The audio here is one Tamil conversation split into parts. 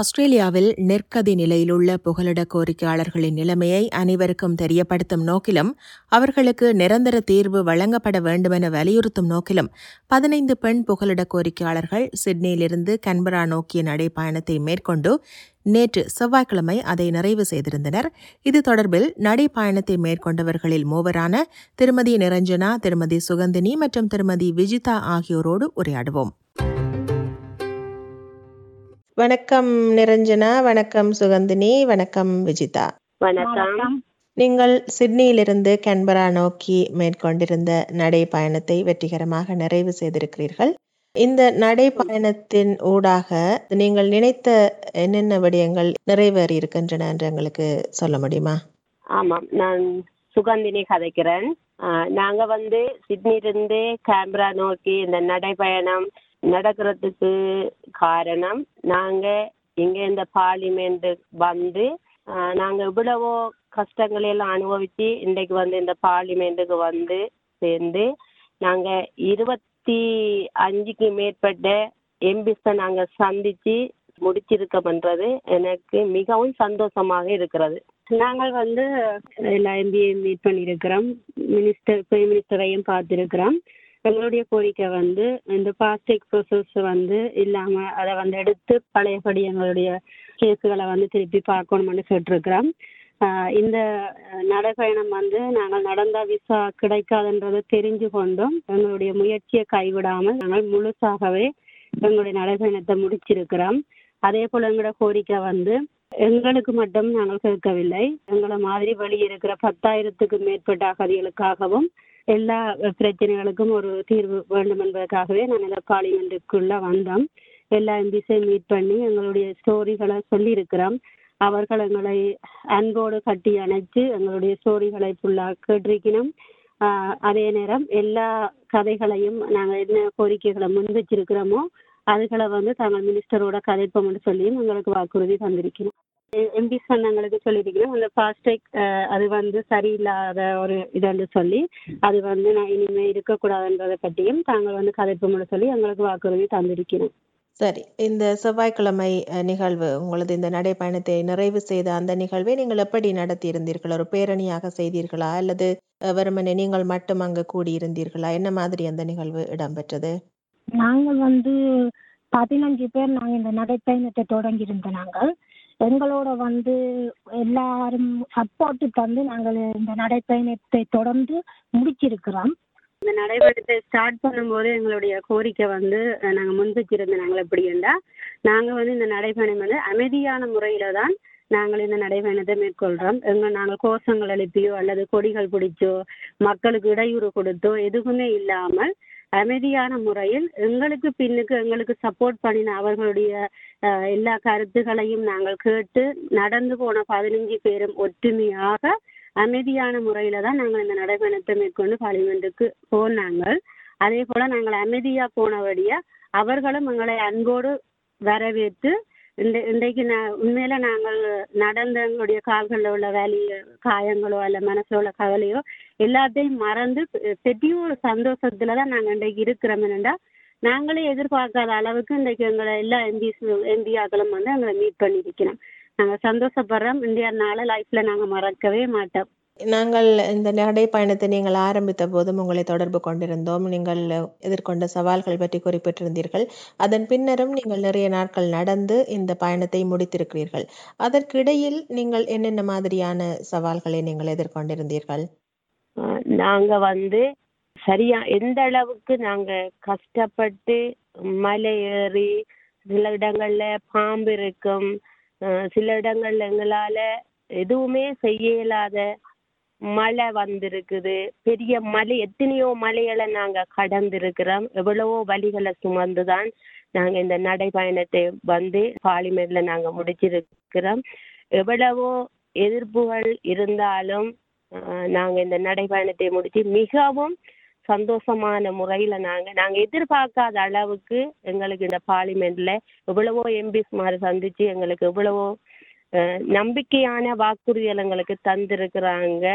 ஆஸ்திரேலியாவில் நெற்கதி நிலையிலுள்ள புகலிட கோரிக்கையாளர்களின் நிலைமையை அனைவருக்கும் தெரியப்படுத்தும் நோக்கிலும் அவர்களுக்கு நிரந்தர தீர்வு வழங்கப்பட வேண்டுமென வலியுறுத்தும் நோக்கிலும் பதினைந்து பெண் புகலிட கோரிக்கையாளர்கள் சிட்னியிலிருந்து கன்பரா நோக்கிய நடைப்பயணத்தை மேற்கொண்டு நேற்று செவ்வாய்க்கிழமை அதை நிறைவு செய்திருந்தனர். இது தொடர்பில் நடைப்பயணத்தை மேற்கொண்டவர்களில் மூவரான திருமதி நிரஞ்சனா திருமதி சுகந்தினி மற்றும் திருமதி விஜிதா ஆகியோரோடு உரையாடுவோம். வணக்கம் நிரஞ்சனா வணக்கம் சுகந்தினி வணக்கம் விஜிதா. வணக்கம். நீங்கள் சிட்னியிலிருந்து கன்பரா நோக்கி மேற்கொண்டிருந்த நடைப்பயணத்தை வெற்றிகரமாக நிறைவு செய்திருக்கிறீர்கள். இந்த நடைப்பயணத்தின் ஊடாக நீங்கள் நினைத்த என்னென்ன விடயங்கள் நிறைவேறி இருக்கின்றன என்று எங்களுக்கு சொல்ல முடியுமா? ஆமாம் நான் சுகந்தினி கதைக்கிறேன். ஆஹ் நாங்க வந்து சிட்னிலிருந்து கேம்பரா நோக்கி இந்த நடைப்பயணம் நடக்கிறதுக்கு காரணம். நாங்க இங்க இந்த பார்லிமெண்ட் வந்து நாங்கள் நாங்க இவ்வளவோ கஷ்டங்களை எல்லாம் அனுபவிச்சு இன்றைக்கு வந்து இந்த பார்லிமெண்ட்டுக்கு வந்து சேர்ந்து நாங்க இருபத்தி அஞ்சுக்கு மேற்பட்ட எம்பிஸை நாங்க சந்திச்சு முடிச்சிருக்கோம்ன்றது எனக்கு மிகவும் சந்தோஷமாக இருக்கிறது. நாங்கள் வந்து எல்லா எம்பியை மீட் பண்ணியிருக்கிறோம். மினிஸ்டர் பிரைம் மினிஸ்டரையும் பார்த்துருக்கிறோம். எங்களுடைய கோரிக்கை வந்து இந்த பாஸ்டிக் ப்ரோசஸ் வந்து இல்லாம அதை வந்து எடுத்து பழையபடி எங்களுடைய கேஸுகளை வந்து திருப்பி பார்க்கணும்னு கேட்டிருக்கிறோம். ஆஹ் இந்த நடைப்பயணம் வந்து நாங்கள் நடந்த விசா கிடைக்காதுன்றதை தெரிஞ்சு கொண்டும் எங்களுடைய முயற்சியை கைவிடாமல் நாங்கள் முழுசாகவே எங்களுடைய நடைப்பயணத்தை முடிச்சிருக்கிறோம். அதே போல எங்களோட கோரிக்கை வந்து எங்களுக்கு மட்டும் நாங்கள் கேட்கவில்லை. எங்களை மாதிரி வெளியே இருக்கிற பத்தாயிரத்துக்கு மேற்பட்ட அகதிகளுக்காகவும் எல்லா பிரச்சனைகளுக்கும் ஒரு தீர்வு வேண்டும் என்பதற்காகவே நான் இந்த பார்லிமெண்ட்டுக்குள்ள வந்தோம். எல்லா எம்பிஸையும் மீட் பண்ணி எங்களுடைய ஸ்டோரிகளை சொல்லியிருக்கிறோம். அவர்கள் எங்களை அன்போடு கட்டி அணைச்சு எங்களுடைய ஸ்டோரிகளை ஃபுல்லாக கேட்டிருக்கணும். அதே நேரம் எல்லா கதைகளையும் நாங்கள் என்ன கோரிக்கைகளை முன் வச்சிருக்கிறோமோ அதுகளை வந்து தாங்கள் மினிஸ்டரோட கதைப்போம்னு சொல்லியும் எங்களுக்கு வாக்குறுதி தந்திருக்கணும் எம்பி சொன்னங்களுக்கு சொல்லியிருக்கிறோம் அந்த ஃபாஸ்டேக் அது வந்து சரியில்லாத ஒரு இதுன்னு சொல்லி அது வந்து நான் இனிமே இருக்கக்கூடாதுன்றதை பற்றியும் தாங்கள் வந்து கதைப்போம்னு சொல்லி எங்களுக்கு வாக்குறுதி தந்திருக்கிறோம் சரி இந்த செவ்வாய்க்கிழமை நிகழ்வு உங்களது இந்த நடைப்பயணத்தை நிறைவு செய்த அந்த நிகழ்வை நீங்கள் எப்படி நடத்தி இருந்தீர்கள் ஒரு பேரணியாக செய்தீர்களா? அல்லது வெறுமனே நீங்கள் மட்டும் அங்கு கூடியிருந்தீர்களா? என்ன மாதிரி அந்த நிகழ்வு இடம்பெற்றது? நாங்கள் வந்து பதினஞ்சு பேர் நாங்கள் இந்த நடைப்பயணத்தை தொடங்கி இருந்த நாங்கள். எங்களோட வந்து எல்லாரும் சப்போர்ட் தந்து நாங்கள் இந்த நடைப்பயணத்தை தொடர்ந்து முடிச்சிருக்கிறோம். இந்த நடைபயணத்தை ஸ்டார்ட் பண்ணும்போது எங்களுடைய கோரிக்கை வந்து அஹ், நாங்கள் எப்படி வச்சிருந்த நாங்கள் எப்படின்னா வந்து இந்த நடைபயணம் வந்து அமைதியான முறையில தான் நாங்கள் இந்த நடைபயணத்தை மேற்கொள்கிறோம் எங்கள் நாங்கள் கோஷங்கள் எழுப்பியோ அல்லது கொடிகள் பிடிச்சோ மக்களுக்கு இடையூறு கொடுத்தோ எதுவுமே இல்லாமல் அமைதியான முறையில் எங்களுக்கு பின்னுக்கு எங்களுக்கு சப்போர்ட் பண்ணின அவர்களுடைய எல்லா கருத்துக்களையும் நாங்கள் கேட்டு நடந்து போன பதினஞ்சு பேரும் ஒற்றுமையாக அமைதியான முறையில தான் நாங்கள் இந்த நடைபயணத்தை மேற்கொண்டு பார்லிமெண்ட்டுக்கு போனாங்க. அதே போல நாங்கள் அமைதியா போனபடியா அவர்களும் எங்களை அன்போடு வரவேற்று இந்த இன்றைக்கு நான் உண்மையில நாங்கள் நடந்த எங்களுடைய கால்களில் உள்ள வேலையோ காயங்களோ அல்ல மனசுல உள்ள கவலையோ எல்லாத்தையும் மறந்து பெ- பெரிய ஒரு சந்தோஷத்துல தான் நாங்கள் இன்றைக்கு இருக்கிறோம். என்னண்டா நாங்களே எதிர்பார்க்காத அளவுக்கு இன்றைக்கு எங்களை எல்லா எம்பிஸ் எம்பியாக்களும் வந்து எங்களை மீட் பண்ணியிருக்கிறோம். நாங்கள் சந்தோஷப்படுறோம். இந்தியா நாளை லைஃப்ல நாங்கள் மறக்கவே மாட்டோம். நாங்கள் இந்த நடைப்பயணத்தை நீங்கள் ஆரம்பித்த போதும் உங்களை தொடர்பு கொண்டிருந்தோம். நீங்கள் எதிர்கொண்ட சவால்கள் பற்றி குறிப்பிட்டிருந்தீர்கள். அதன் பின்னரும் நீங்கள் நிறைய நாட்கள் நடந்து இந்த பயணத்தை முடித்திருக்கிறீர்கள். அதற்கிடையில் நீங்கள் என்னென்ன மாதிரியான சவால்களை நீங்கள் எதிர்கொண்டிருந்தீர்கள்? நாங்க வந்து சரியா எந்த அளவுக்கு நாங்க கஷ்டப்பட்டு மலை ஏறி சில இடங்கள்ல பாம்பு இருக்கும் அஹ் சில இடங்கள்ல எங்களால எதுவுமே செய்ய இயலாத மழை வந்திருக்குது. பெரிய மலை எத்தனையோ மலைகளை நாங்க கடந்திருக்கிறோம். எவ்வளவோ வழிகளை சுமந்துதான் நாங்க இந்த நடைபயணத்தை வந்து பார்லிமெண்ட்ல நாங்க முடிச்சிருக்கிறோம். எவ்வளவோ எதிர்ப்புகள் இருந்தாலும் ஆஹ் நாங்க இந்த நடைபயணத்தை முடிச்சு மிகவும் சந்தோஷமான முறையில நாங்க நாங்க எதிர்பார்க்காத அளவுக்கு எங்களுக்கு இந்த பார்லிமெண்ட்ல எவ்வளவோ எம்பிஸ் மாதிரி சந்திச்சு எங்களுக்கு எவ்வளவோ நம்பிக்கையான வாக்குறுதிகள் எங்களுக்கு தந்திருக்கிறாங்க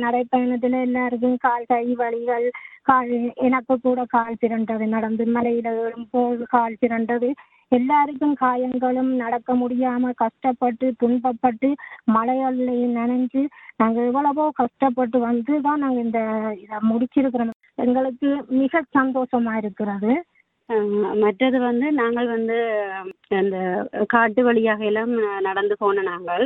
நடைப்பயணத்துல எல்லாருக்கும் கால் கை வலிகள் கால் எனக்கு கூட கால் திரண்டது நடந்து மலையில ஏறும்போது கால் திரண்டது எல்லாருக்கும் காயங்களும் நடக்க முடியாம கஷ்டப்பட்டு துன்பப்பட்டு மலைகள்லையும் நனைஞ்சு நாங்க எவ்வளவோ கஷ்டப்பட்டு வந்து தான் நாங்க இந்த இதை முடிச்சிருக்கிறோம். எங்களுக்கு மிக சந்தோஷமா இருக்கிறது. மற்றது வந்து நாங்கள் வந்து அந்த காட்டு வழியாக எல்லாம் நடந்து போன நாங்கள்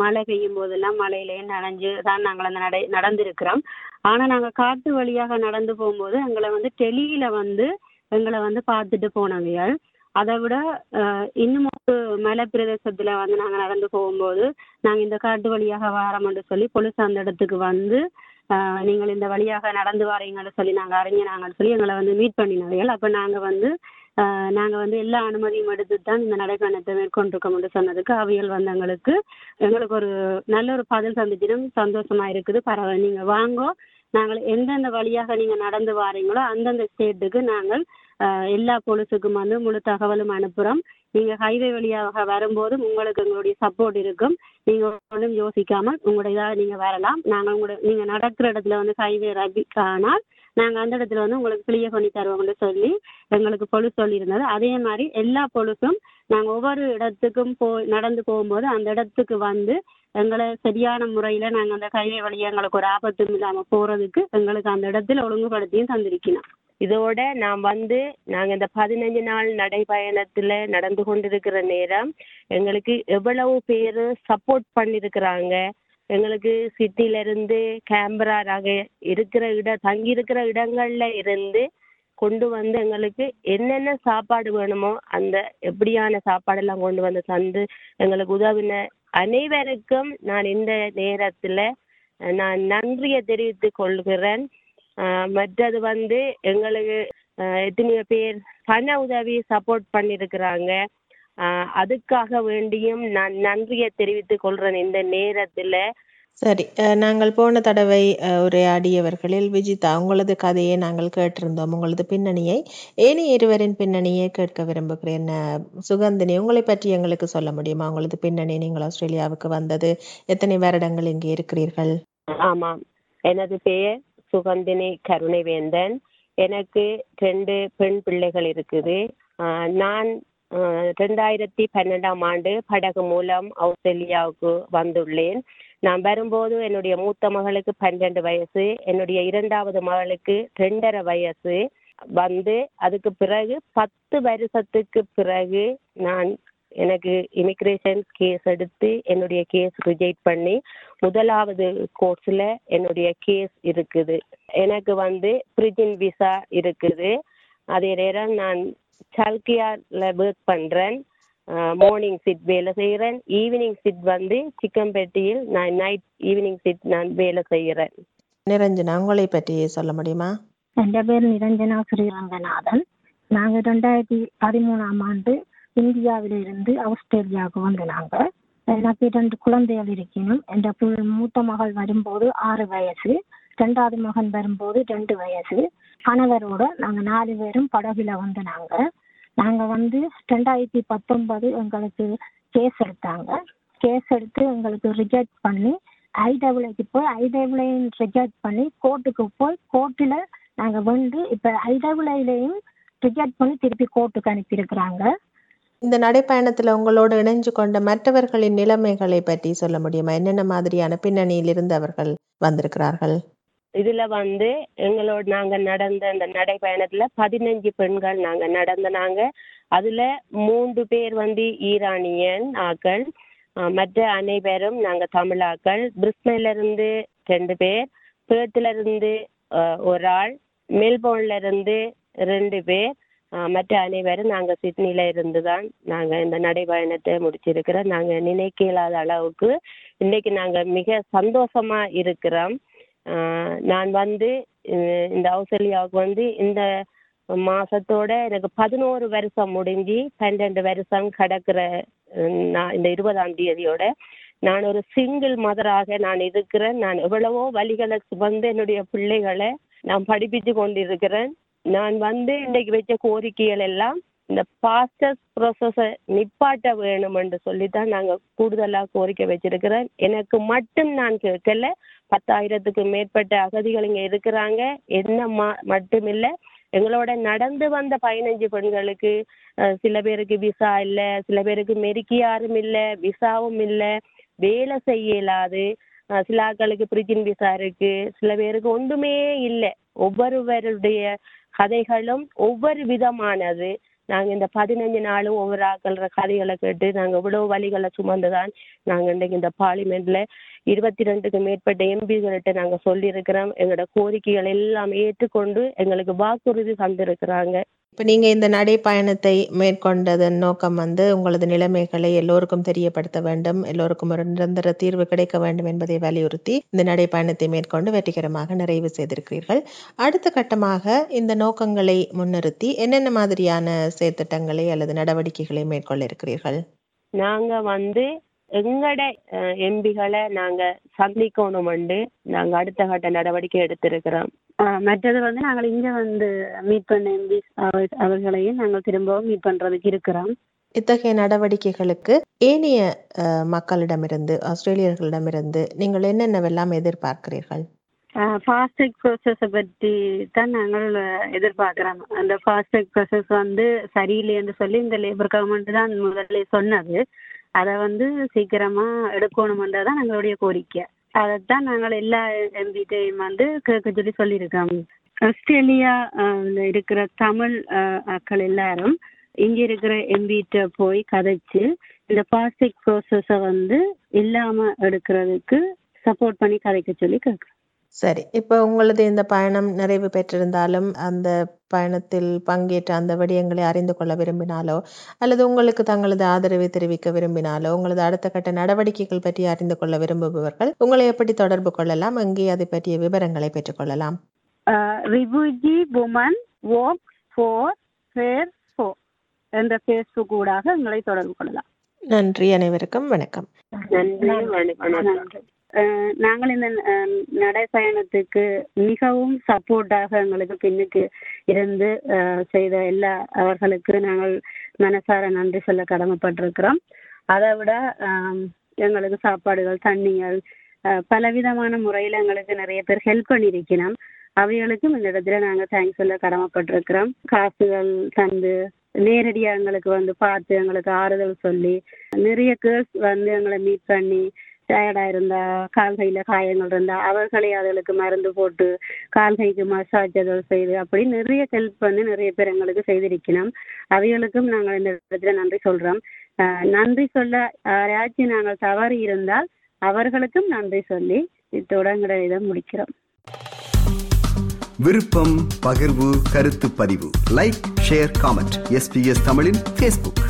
மழை பெய்யும் போதெல்லாம் மழையிலேயே நனைஞ்சு தான் நாங்கள் அந்த நடை நடந்திருக்கிறோம். ஆனால் நாங்கள் காட்டு வழியாக நடந்து போகும்போது எங்களை வந்து டெல்லியில் வந்து எங்களை வந்து பார்த்துட்டு போனவையால் அதை விட இன்னும் ஒரு மலை பிரதேசத்தில் வந்து நாங்கள் நடந்து போகும்போது நாங்கள் இந்த காட்டு வழியாக வாரோம்னு சொல்லி போலீஸ் அந்த இடத்துக்கு வந்து நீங்கள் இந்த வழியாக நடந்து வரீங்கன்னு சொல்லி நாங்கள் அறிஞனாங்கன்னு சொல்லி எங்களை வந்து மீட் பண்ணினவைகள். அப்போ நாங்கள் வந்து நாங்கள் வந்து எல்லா அனுமதியும் எடுத்து தான் இந்த நடைப்பயணத்தை மேற்கொண்டிருக்கோம்னு சொன்னதுக்கு அவியல் வந்தவங்களுக்கு எங்களுக்கு ஒரு நல்ல ஒரு பதில் சந்திச்சிடும் சந்தோஷமாக இருக்குது. பரவாயில்ல நீங்கள் வாங்கோ. நாங்கள் எந்தெந்த வழியாக நீங்கள் நடந்து வாரீங்களோ அந்தந்த ஸ்டேட்டுக்கு நாங்கள் எல்லா போலீஸுக்கும் வந்து முழு தகவலும் அனுப்புகிறோம் நீங்கள் ஹைவே வழியாக வரும்போது உங்களுக்கு எங்களுடைய சப்போர்ட் இருக்கும். நீங்கள் ஒன்றும் யோசிக்காமல் உங்களுடைய இதாக நீங்கள் வரலாம். நாங்கள் உங்களோட நீங்கள் நடக்கிற இடத்துல வந்து ஹைவே ரபிக்கானால் நாங்கள் அந்த இடத்துல வந்து உங்களுக்கு கிளியர் பண்ணி தருவோம்னு சொல்லி எங்களுக்கு பொழுது சொல்லியிருந்தது. அதே மாதிரி எல்லா பொழுதும் நாங்கள் ஒவ்வொரு இடத்துக்கும் போ நடந்து போகும்போது அந்த இடத்துக்கு வந்து எங்களை சரியான முறையில் நாங்கள் அந்த கையை வழியை எங்களுக்கு ஒரு ஆபத்தும் இல்லாமல் போகிறதுக்கு எங்களுக்கு அந்த இடத்துல ஒழுங்குபடுத்தியும் தந்திருக்கணும் இதோட நான் வந்து நாங்கள் இந்த பதினஞ்சு நாள் நடைபயணத்தில் நடந்து கொண்டிருக்கிற நேரம் எங்களுக்கு எவ்வளவு பேர் சப்போர்ட் பண்ணியிருக்கிறாங்க எங்களுக்கு சிட்டில இருந்து கேம்பரா நாங்க இருக்கிற இட தங்கி இருக்கிற இடங்கள்ல இருந்து கொண்டு வந்து எங்களுக்கு என்னென்ன சாப்பாடு வேணுமோ அந்த எப்படியான சாப்பாடெல்லாம் கொண்டு வந்து தந்து எங்களுக்கு உதவின அனைவருக்கும் நான் இந்த நேரத்துல நான் நன்றியை தெரிவித்துக் கொள்கிறேன். மற்றது வந்து எங்களுக்கு எத்தனையோ பேர் பண உதவி சப்போர்ட் பண்ணியிருக்கிறாங்க அதுக்காக வேண்டியும் நான் நன்றியை தெரிவித்துக் கொள்றேன் இந்த நேரத்துல. சரி நாங்கள் போன தடவை உரையாடியவர்களில் விஜிதா உங்களது கதையை நாங்கள் கேட்டிருந்தோம். உங்களது பின்னணியை ஏனைய இருவரின் பின்னணியை கேட்க விரும்புகிறேன். சுகந்தினி உங்களை பற்றி எங்களுக்கு சொல்ல முடியுமா? உங்களது பின்னணி நீங்கள் ஆஸ்திரேலியாவுக்கு வந்தது எத்தனை வருடங்கள் இங்கே இருக்கிறீர்கள்? ஆமாம் எனது பெயர் சுகந்தினி கருணைவேந்தன். எனக்கு ரெண்டு பெண் பிள்ளைகள் இருக்குது. நான் ரெண்டாயிரத்தி பன்னெண்டாம் ஆண்டு படகு மூலம் ஆஸ்திரேலியாவுக்கு வந்துள்ளேன். நான் வரும்போது என்னுடைய மூத்த மகளுக்கு பன்னெண்டு வயசு என்னுடைய இரண்டாவது மகளுக்கு ரெண்டரை வயசு வந்து அதுக்கு பிறகு பத்து வருஷத்துக்கு பிறகு நான் எனக்கு இமிக்ரேஷன் கேஸ் எடுத்து என்னுடைய கேஸ் ரிஜெக்ட் பண்ணி முதலாவது கோர்ஸில் என்னுடைய கேஸ் இருக்குது. எனக்கு வந்து பிரிஜின் விசா இருக்குது. அதே நேரம் நான் சல்கியாரில் ஒர்க் பண்ணுறேன் மார்னிங் சிட் வேலை செய்கிறேன் ஈவினிங் சிட் வந்து சிக்கம்பேட்டியில் நான் நைட் ஈவினிங் சிட் நான் வேலை செய்கிறேன் நிரஞ்சனா உங்களை பற்றி சொல்ல முடியுமா? என் பேர் நிரஞ்சனா ஸ்ரீரங்கநாதன். நாங்க ரெண்டாயிரத்தி பதிமூணாம் ஆண்டு இந்தியாவில இருந்து ஆஸ்திரேலியாவுக்கு வந்து நாங்க எனக்கு ரெண்டு குழந்தைகள் இருக்கணும் என் மூத்த மகள் வரும்போது ஆறு வயசு ரெண்டாவது மகன் வரும்போது ரெண்டு வயசு. கணவரோட நாங்கள் நாலு பேரும் படகுல வந்து நாங்கள் நாங்கள் வந்து ரெண்டாயிரத்தி பத்தொன்பது எங்களுக்கு கேஸ் எடுத்தாங்க. கேஸ் எடுத்து எங்களுக்கு ரிஜெக்ட் பண்ணி ஐடபிள்யூக்கு போய் ஐடபிள்யூ ரிஜெக்ட் பண்ணி கோர்ட்டுக்கு போய் கோர்ட்டில் நாங்கள் வந்து இப்போ ஐடபிள்யூலையும் ரிஜெக்ட் பண்ணி திருப்பி கோர்ட்டுக்கு அனுப்பியிருக்கிறாங்க. இந்த நடைப்பயணத்தில் உங்களோடு இணைஞ்சு கொண்ட மற்றவர்களின் நிலைமைகளை பற்றி சொல்ல முடியுமா? என்னென்ன மாதிரியான பின்னணியில் இருந்து அவர்கள் வந்திருக்கிறார்கள்? இதுல வந்து எங்களோட நாங்க நடந்த அந்த நடைப்பயணத்தில் பதினஞ்சு பெண்கள் நாங்க நடந்த நாங்கள் அதுல மூன்று பேர் வந்து ஈரானியன் ஆக்கள் மற்ற அனைவரும் நாங்க தமிழாக்கள் பிரிஸ்பன்ல இருந்து ரெண்டு பேர் பேர்த்ல இருந்து ஒரு ஆள் மெல்போர்ன்ல இருந்து ரெண்டு பேர் மற்ற அனைவரும் நாங்க சிட்னில இருந்து தான் நாங்க இந்த நடைபயணத்தை முடிச்சிருக்கிறோம். நாங்க நினைக்க இல்லாத அளவுக்கு இன்னைக்கு நாங்க மிக சந்தோஷமா இருக்கிறோம். நான் வந்து இந்த ஆஸ்திரேலியாவுக்கு வந்து இந்த மாசத்தோட எனக்கு பதினோரு வருஷம் முடிஞ்சு பன்னெண்டு வருஷம் கடக்கிற நான் இந்த இருபதாம் தேதியோட நான் ஒரு சிங்கிள் மதராக நான் இருக்கிறேன். நான் எவ்வளவோ வழிகளை சுமந்து என்னுடைய பிள்ளைகளை நான் படிப்பிச்சு கொண்டிருக்கிறேன். நான் வந்து இன்னைக்கு வச்ச கோரிக்கைகள் எல்லாம் இந்த பாஸ்டர்ஸ் ப்ரோசஸை நிப்பாட்ட வேணும் என்று சொல்லித்தான் நாங்கள் கூடுதலாக கோரிக்கை வச்சிருக்கிறேன் எனக்கு மட்டும் நான் கேட்கல. பத்தாயிரத்துக்கு மேற்பட்ட அகதிகள் இங்கே இருக்கிறாங்க. என்ன மா- இல்லை எங்களோட நடந்து வந்த பதினஞ்சு பெண்களுக்கு சில பேருக்கு விசா இல்லை சில பேருக்கு மெருக்கி யாரும் இல்லை விசாவும் இல்லை வேலை செய்ய இயலாது. சில ஆட்களுக்கு பிரிஜின் விசா இருக்கு. சில பேருக்கு ஒன்றுமே இல்லை. ஒவ்வொருவருடைய கதைகளும் ஒவ்வொரு விதமானது. நாங்கள் இந்த பதினஞ்சு நாளும் ஒவ்வொரு ஆட்கள கதைகளை கேட்டு நாங்கள் இவ்வளவு வழிகளை சுமந்துதான் நாங்கள் இன்றைக்கு இந்த பார்லிமெண்ட்ல இருபத்தி ரெண்டுக்கு மேற்பட்ட எம்பிகள்கிட்ட நாங்கள் சொல்லியிருக்கிறோம். எங்களோட கோரிக்கைகள் எல்லாம் ஏற்றுக்கொண்டு எங்களுக்கு வாக்குறுதி தந்திருக்கிறாங்க. இப்போ நீங்க இந்த நடைப்பயணத்தை மேற்கொண்டதன் நோக்கம் வந்து உங்களது நிலைமைகளை எல்லோருக்கும் தெரியப்படுத்த வேண்டும். எல்லோருக்கும் ஒரு நிரந்தர தீர்வு கிடைக்க வேண்டும் என்பதை வலியுறுத்தி இந்த நடைப்பயணத்தை மேற்கொண்டு வெற்றிகரமாக நிறைவு செய்திருக்கிறீர்கள். அடுத்த கட்டமாக இந்த நோக்கங்களை முன்னிறுத்தி என்னென்ன மாதிரியான செயற்திட்டங்களை அல்லது நடவடிக்கைகளை மேற்கொள்ள இருக்கிறீர்கள்? நாங்க வந்து எங்கட எம்பிகளை நாங்க சந்திக்கணுமெண்டு நாங்க அடுத்த கட்ட நடவடிக்கை எடுத்திருக்கிறோம். மற்றது வந்து நாங்கள் இங்க வந்து மீட் பண்ண எம்பி அவர்களையும் நாங்கள் திரும்பவும் மீட் பண்றதுக்கு இருக்கிறோம். இத்தகைய நடவடிக்கைகளுக்கு ஏனைய அஹ், மக்களிடமிருந்து ஆஸ்திரேலியர்களிடமிருந்து நீங்கள் என்னென்னவெல்லாம் எதிர்பார்க்கிறீர்கள்? ஃபாஸ்டேக் ப்ரோசஸை பற்றி தான் நாங்கள் எதிர்பார்க்குறோம். அந்த ஃபாஸ்டேக் ப்ரோசஸ் வந்து சரியில்லை என்று சொல்லி இந்த லேபர் கவர்மெண்ட் தான் முதல்ல சொன்னது. அதை வந்து சீக்கிரமா எடுக்கணுமென்றது தான் எங்களுடைய கோரிக்கை. அதைத்தான் நாங்கள் எல்லா எம்பிட்டையும் வந்து கேட்க சொல்லி சொல்லியிருக்கோம். ஆஸ்திரேலியா இருக்கிற தமிழ் மக்கள் எல்லாரும் இங்க இருக்கிற எம்பிட்ட போய் கதைச்சு இந்த ஃபாஸ்டேக் ப்ரோசஸை வந்து இல்லாம எடுக்கிறதுக்கு சப்போர்ட் பண்ணி கதைக்க சொல்லி கேட்குறோம். சரி. இப்போ உங்களது இந்த பயணம் நிறைவு பெற்றிருந்தாலும் அந்த பயணத்தில் பங்கேற்ற அந்த விடயங்களை அறிந்து கொள்ள விரும்பினாலோ அல்லது உங்களுக்கு தங்களது ஆதரவை தெரிவிக்க விரும்பினாலோ உங்களது அடுத்த கட்ட நடவடிக்கைகள் பற்றி அறிந்து கொள்ள விரும்புபவர்கள் உங்களை எப்படி தொடர்பு கொள்ளலாம்? அங்கே அதை பற்றிய விவரங்களை பெற்றுக்கொள்ளலாம் ஃபோர் ஃபேர் ஃபோர் என்ற ஃபேஸ்புக் ஊடாக எங்களை தொடர்பு கொள்ளலாம். நன்றி. அனைவருக்கும் வணக்கம். நன்றி. வண- வணக்கம். அஹ் நாங்கள் இந்த நடைப்பயணத்துக்கு மிகவும் சப்போர்ட்டாக எங்களுக்கு பின்னுக்கு இருந்து செய்த எல்லா அவர்களுக்கு நாங்கள் மனசார நன்றி சொல்ல கடமைப்பட்டிருக்கிறோம். அதை விட எங்களுக்கு சாப்பாடுகள் தண்ணிகள் பலவிதமான முறையில் எங்களுக்கு நிறைய பேர் ஹெல்ப் பண்ணியிருக்கிறோம். அவைகளுக்கும் இந்த இடத்துல நாங்கள் தேங்க்ஸ் சொல்ல கடமைப்பட்டிருக்கிறோம். காசுகள் தந்து நேரடியாக எங்களுக்கு வந்து பார்த்து எங்களுக்கு ஆறுதல் சொல்லி நிறைய கேர்ள்ஸ் வந்து எங்களை மீட் பண்ணி டயர்டா இருந்தா கால் கையில காயங்கள் இருந்தா அவர்களே அதுகளுக்கு மருந்து போட்டு கால் கைக்கு மசாஜ் ஏதாவது செய்து அப்படி நிறைய ஹெல்ப் வந்து நிறைய பேர் எங்களுக்கு செய்திருக்கணும் அவைகளுக்கும் நாங்கள் இந்த இடத்துல நன்றி சொல்றோம். அஹ் நன்றி சொல்ல யாராச்சும் நாங்கள் தவறு இருந்தால் அவர்களுக்கும் நன்றி சொல்லி இத்தோட எங்களோட இதை முடிக்கிறோம். விருப்பம் பகிர்வு கருத்து பதிவு. லைக் ஷேர் காமெண்ட் எஸ்பிஎஸ் தமிழின் ஃபேஸ்புக்